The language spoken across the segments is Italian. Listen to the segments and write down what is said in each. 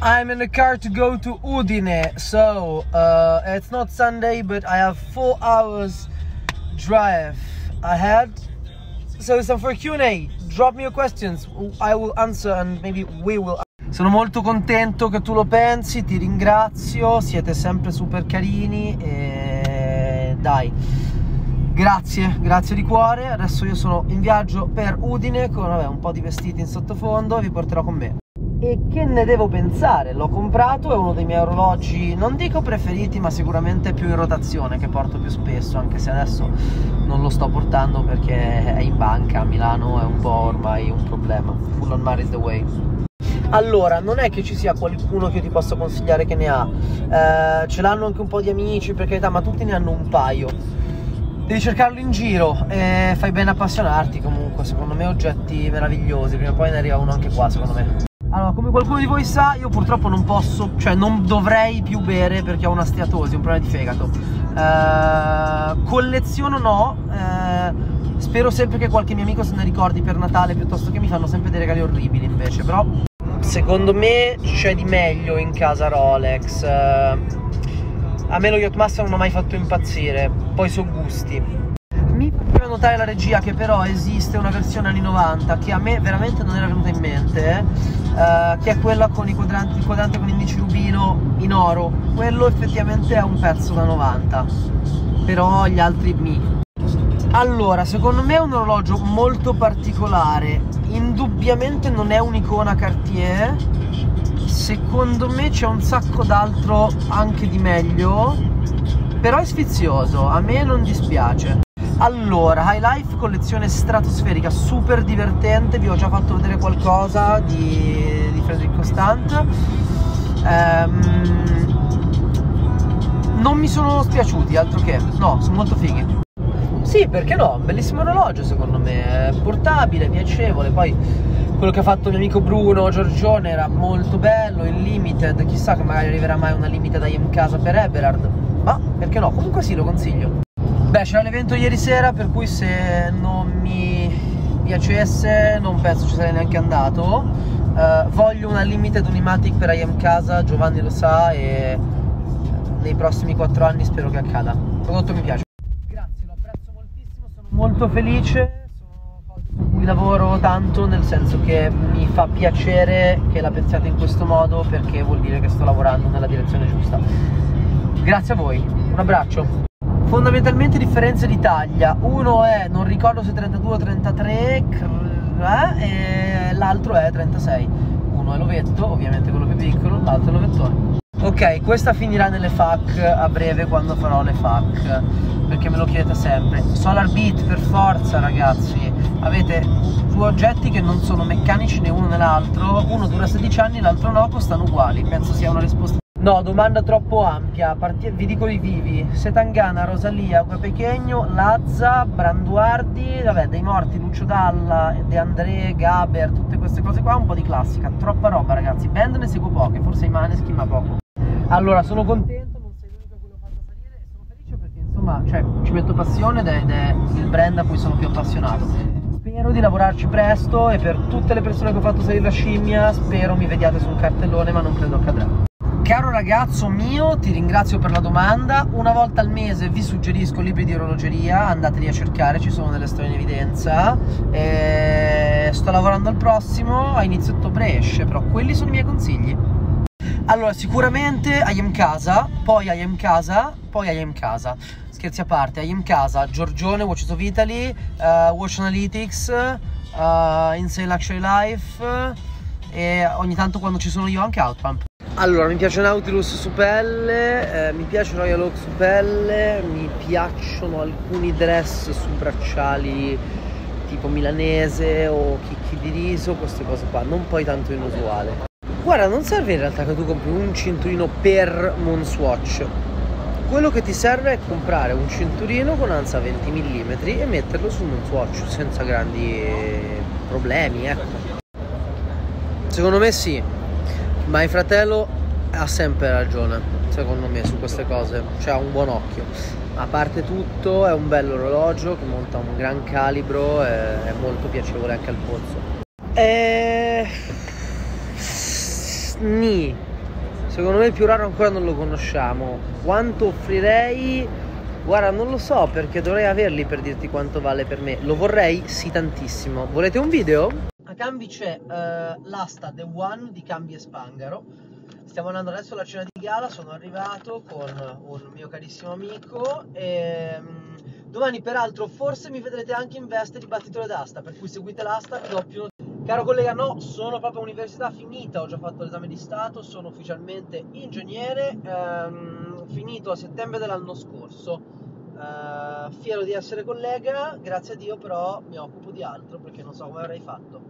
I'm in the car to go to Udine. So uh, it's not Sunday, but I have four hours drive ahead. So it's time for Q&A. Drop me your questions. I will answer and maybe we will. Sono molto contento che tu lo pensi, ti ringrazio, siete sempre super carini e dai. Grazie, grazie di cuore. Adesso io sono in viaggio per Udine con vabbè, un po' di vestiti in sottofondo, vi porterò con me. E che ne devo pensare? L'ho comprato, è uno dei miei orologi, non dico preferiti, ma sicuramente più in rotazione, che porto più spesso, anche se adesso non lo sto portando perché è in banca a Milano, è un po' ormai un problema. Full on Mar is the way. Allora, non è che ci sia qualcuno che io ti possa consigliare che ne ha, eh, ce l'hanno anche un po' di amici, per carità, ma tutti ne hanno un paio. Devi cercarlo in giro e fai bene appassionarti comunque, secondo me oggetti meravigliosi, prima o poi ne arriva uno anche qua secondo me. Allora, come qualcuno di voi sa, io purtroppo non posso, cioè non dovrei più bere perché ho una steatosi, un problema di fegato. Uh, colleziono no, uh, spero sempre che qualche mio amico se ne ricordi per Natale piuttosto che mi fanno sempre dei regali orribili invece, però secondo me c'è di meglio in casa Rolex. Uh, a me lo Yachtmaster non mi ha mai fatto impazzire, poi sono gusti notare la regia che però esiste una versione anni 90 che a me veramente non era venuta in mente eh, che è quella con i quadranti, il quadrante con indice rubino in oro. Quello effettivamente è un pezzo da 90 però gli altri mi. Allora, secondo me è un orologio molto particolare. Indubbiamente non è un'icona Cartier. Secondo me c'è un sacco d'altro anche di meglio però è sfizioso, a me non dispiace allora, High Life collezione stratosferica, super divertente, vi ho già fatto vedere qualcosa di, di Frederic Constant. Ehm, non mi sono spiaciuti, altro che, no, sono molto fighi. Sì, perché no? Bellissimo orologio secondo me, portabile, piacevole, poi quello che ha fatto mio amico Bruno Giorgione era molto bello, il limited, chissà che magari arriverà mai una limited IM Casa per Eberhard, ma perché no? Comunque sì, lo consiglio. Beh, c'era l'evento ieri sera, per cui se non mi piacesse non penso ci sarei neanche andato. Uh, voglio una limited Unimatic per IM Casa, Giovanni lo sa e nei prossimi 4 anni spero che accada. Il prodotto mi piace. Grazie, lo apprezzo moltissimo, sono molto felice, sono cose su cui lavoro tanto, nel senso che mi fa piacere che la pensiate in questo modo perché vuol dire che sto lavorando nella direzione giusta. Grazie a voi, un abbraccio fondamentalmente differenze di taglia uno è non ricordo se 32 o 33 eh, e l'altro è 36 uno è l'ovetto ovviamente quello più piccolo l'altro è l'ovettone ok questa finirà nelle FAC a breve quando farò le FAC perché me lo chiedete sempre. Solar Beat per forza ragazzi. Avete due oggetti che non sono meccanici né uno né l'altro. Uno dura 16 anni l'altro no costano uguali. Penso sia una risposta No, domanda troppo ampia, Parti vi dico i vivi, Setangana, Rosalia, Gue Pechegno, Lazza, Branduardi, vabbè, dei morti, Lucio Dalla, De André, Gaber, tutte queste cose qua, un po' di classica, troppa roba ragazzi, band ne seguo poche, forse i Maneskin ma poco. Allora, sono contento, non sei l'unico a cui l'ho fatto salire sono felice perché insomma, cioè, ci metto passione ed è, ed è il brand a cui sono più appassionato. Spero di lavorarci presto e per tutte le persone che ho fatto salire la scimmia, spero mi vediate sul cartellone ma non credo accadrà. Caro ragazzo mio, ti ringrazio per la domanda. Una volta al mese vi suggerisco libri di orologeria, andateli a cercare, ci sono delle storie in evidenza. E sto lavorando al prossimo, a inizio ottobre esce, però quelli sono i miei consigli. Allora, sicuramente I am casa, poi I am casa, poi I am casa. Scherzi a parte, I am casa, Giorgione, Watches of Italy, uh, Watch Analytics, uh, Insane Luxury Life e ogni tanto quando ci sono io anche Outpump. Allora, mi piace Nautilus su pelle, eh, mi piace Royal Oak su pelle, mi piacciono alcuni dress su bracciali tipo milanese o chicchi di riso, queste cose qua, non poi tanto inusuale. Guarda, non serve in realtà che tu compri un cinturino per Moonswatch. Quello che ti serve è comprare un cinturino con ansa 20 mm e metterlo sul Moonswatch senza grandi problemi, ecco. Secondo me sì, ma il fratello ha sempre ragione, secondo me, su queste cose, cioè ha un buon occhio. A parte tutto è un bello orologio che monta un gran calibro e è molto piacevole anche al polso. E... Ni, Secondo me il più raro ancora non lo conosciamo. Quanto offrirei? Guarda, non lo so perché dovrei averli per dirti quanto vale per me. Lo vorrei? Sì, tantissimo. Volete un video? A Cambi c'è uh, l'asta The One di Cambi e Spangaro. Stiamo andando adesso alla cena di gala, sono arrivato con un mio carissimo amico e um, domani peraltro forse mi vedrete anche in veste di battitore d'asta, per cui seguite l'asta, vi do più. Caro collega, no, sono proprio università finita, ho già fatto l'esame di Stato, sono ufficialmente ingegnere, ehm, finito a settembre dell'anno scorso. Eh, fiero di essere collega, grazie a Dio però mi occupo di altro perché non so come avrei fatto.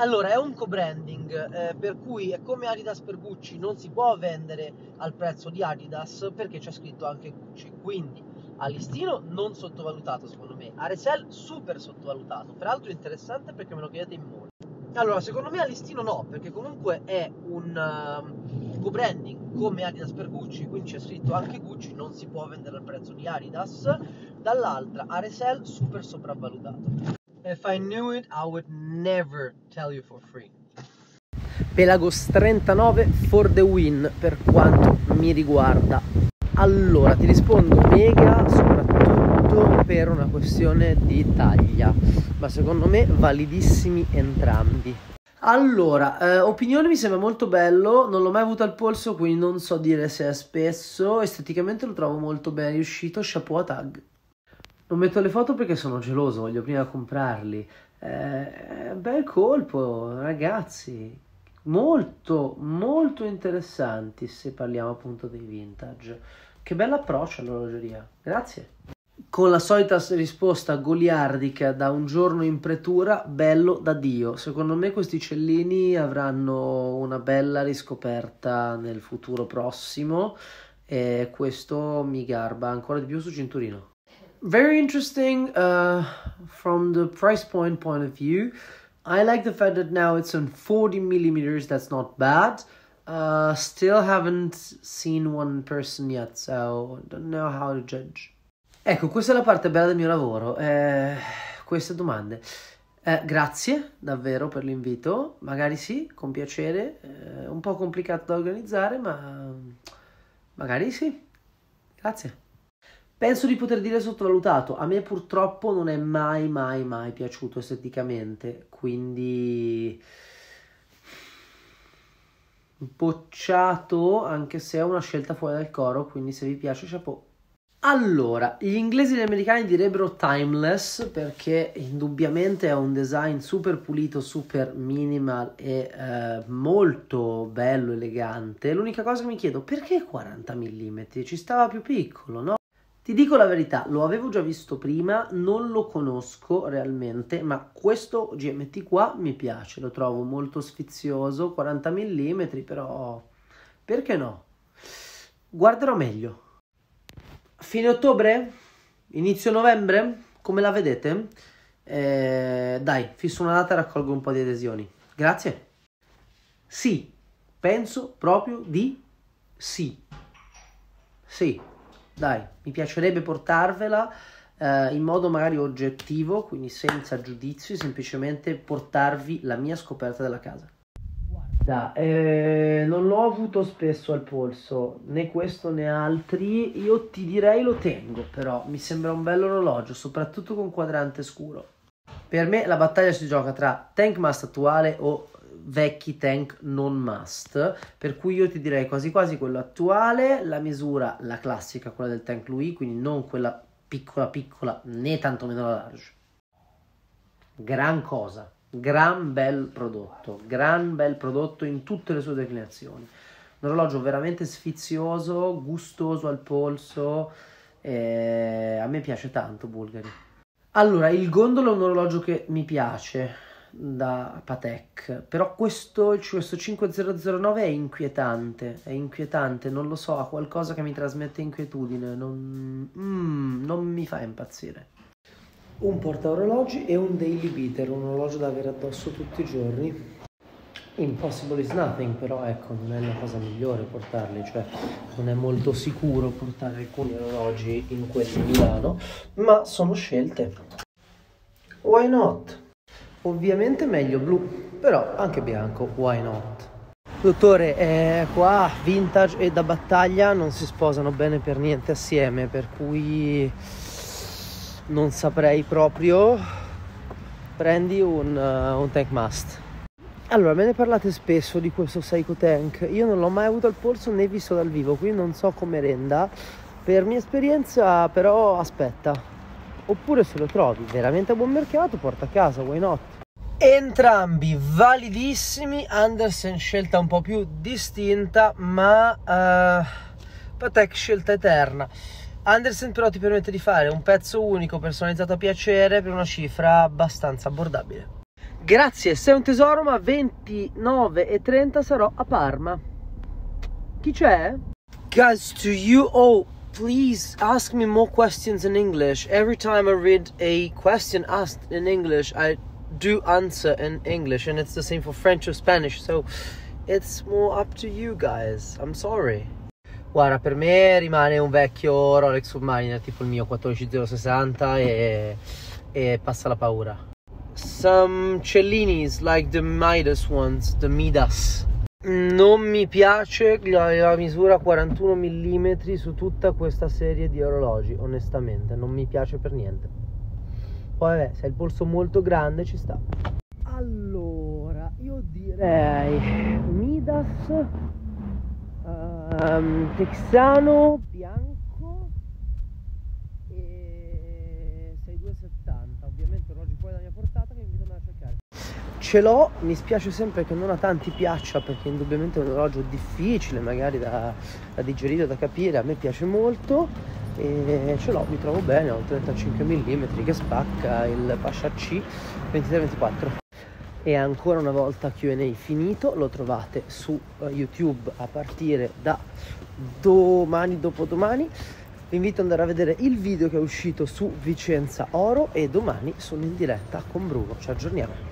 Allora, è un co-branding, eh, per cui è come Adidas per Gucci, non si può vendere al prezzo di Adidas perché c'è scritto anche Gucci, quindi a listino non sottovalutato secondo me, a resell super sottovalutato, peraltro interessante perché me lo chiedete in molti. Allora, secondo me a listino no, perché comunque è un uh, co-branding come Adidas per Gucci, quindi c'è scritto anche Gucci, non si può vendere al prezzo di Adidas. Dall'altra, a resell super sopravvalutato. If I knew it, I would never tell you for free. Pelagos 39 for the win per quanto mi riguarda. Allora, ti rispondo mega soprattutto per una questione di taglia, ma secondo me validissimi entrambi. Allora, eh, opinione mi sembra molto bello, non l'ho mai avuto al polso, quindi non so dire se è spesso, esteticamente lo trovo molto ben riuscito, chapeau a tag. Non metto le foto perché sono geloso, voglio prima comprarli. Eh, bel colpo, ragazzi, molto, molto interessanti se parliamo appunto dei vintage. Che bell'approccio all'orologeria, grazie. Con la solita risposta goliardica da un giorno in pretura, bello da Dio. Secondo me questi cellini avranno una bella riscoperta nel futuro prossimo e questo mi garba ancora di più su cinturino. Very interesting uh, from the price point point of view. I like the fact that now it's on 40 millimeters, that's not bad. Uh, still haven't seen one person yet, so don't know how to judge. Ecco, questa è la parte bella del mio lavoro. Eh, queste domande. Eh, grazie davvero per l'invito. Magari sì, con piacere. Eh, un po' complicato da organizzare, ma magari sì. Grazie. Penso di poter dire sottovalutato. A me purtroppo non è mai, mai, mai piaciuto esteticamente. Quindi bocciato anche se è una scelta fuori dal coro quindi se vi piace chapeau allora, gli inglesi e gli americani direbbero timeless perché indubbiamente è un design super pulito, super minimal e eh, molto bello, elegante. L'unica cosa che mi chiedo, perché 40 mm? Ci stava più piccolo, no? Ti dico la verità, lo avevo già visto prima, non lo conosco realmente, ma questo GMT qua mi piace, lo trovo molto sfizioso, 40 mm, però perché no? Guarderò meglio. Fine ottobre? Inizio novembre? Come la vedete? Eh, dai, fisso una data e raccolgo un po' di adesioni. Grazie. Sì, penso proprio di sì. Sì dai, mi piacerebbe portarvela eh, in modo magari oggettivo, quindi senza giudizio, semplicemente portarvi la mia scoperta della casa. Guarda, eh, non l'ho avuto spesso al polso, né questo né altri, io ti direi lo tengo, però mi sembra un bello orologio, soprattutto con quadrante scuro. Per me la battaglia si gioca tra Tank Mast attuale o vecchi tank non must, per cui io ti direi quasi quasi quello attuale, la misura, la classica, quella del tank Louis, quindi non quella piccola piccola né tantomeno la large. Gran cosa, gran bel prodotto, gran bel prodotto in tutte le sue declinazioni. Un orologio veramente sfizioso, gustoso al polso, eh, a me piace tanto Bulgari. Allora, il gondolo è un orologio che mi piace, da Patek, però questo, questo 5009 è inquietante, è inquietante, non lo so, ha qualcosa che mi trasmette inquietudine, non, mm, non mi fa impazzire. Un porta orologi e un daily beater, un orologio da avere addosso tutti i giorni. Impossible is nothing, però ecco, non è la cosa migliore portarli, cioè non è molto sicuro portare alcuni orologi in quelli di Milano, ma sono scelte. Why not? Ovviamente meglio blu, però anche bianco, why not? Dottore, eh, qua vintage e da battaglia non si sposano bene per niente assieme, per cui non saprei proprio. Prendi un, uh, un tank must. Allora, me ne parlate spesso di questo Seiko Tank. Io non l'ho mai avuto al polso né visto dal vivo, quindi non so come renda. Per mia esperienza, però, aspetta. Oppure se lo trovi veramente a buon mercato, porta a casa, why not? Entrambi validissimi, Andersen scelta un po' più distinta, ma uh, Patek scelta eterna. Andersen però ti permette di fare un pezzo unico personalizzato a piacere per una cifra abbastanza abbordabile. Grazie, sei un tesoro, ma 29 e 30 sarò a Parma. Chi c'è? Guys, to you, oh, please ask me more questions in English. Every time I read a question asked in English, I do answer in English, and it's the same for French or Spanish. So it's more up to you guys. I'm sorry. Guarda, per me rimane un vecchio Rolex Submariner tipo il mio 14060 e, e passa la paura. Some Cellinis like the Midas ones, the Midas. Non mi piace la, la misura 41 mm su tutta questa serie di orologi, onestamente, non mi piace per niente. Poi vabbè, se hai il polso molto grande ci sta. Allora, io direi Midas um, texano bianco e 6270 ovviamente orologi fuori dalla mia portata che invito a andare a cercare ce l'ho mi spiace sempre che non a tanti piaccia perché indubbiamente è un orologio difficile magari da, da digerire da capire a me piace molto e ce l'ho mi trovo bene ho un 35 mm che spacca il Pasha C 2324 e ancora una volta Q&A finito lo trovate su uh, YouTube a partire da domani dopodomani. Vi invito ad andare a vedere il video che è uscito su Vicenza Oro e domani sono in diretta con Bruno. Ci aggiorniamo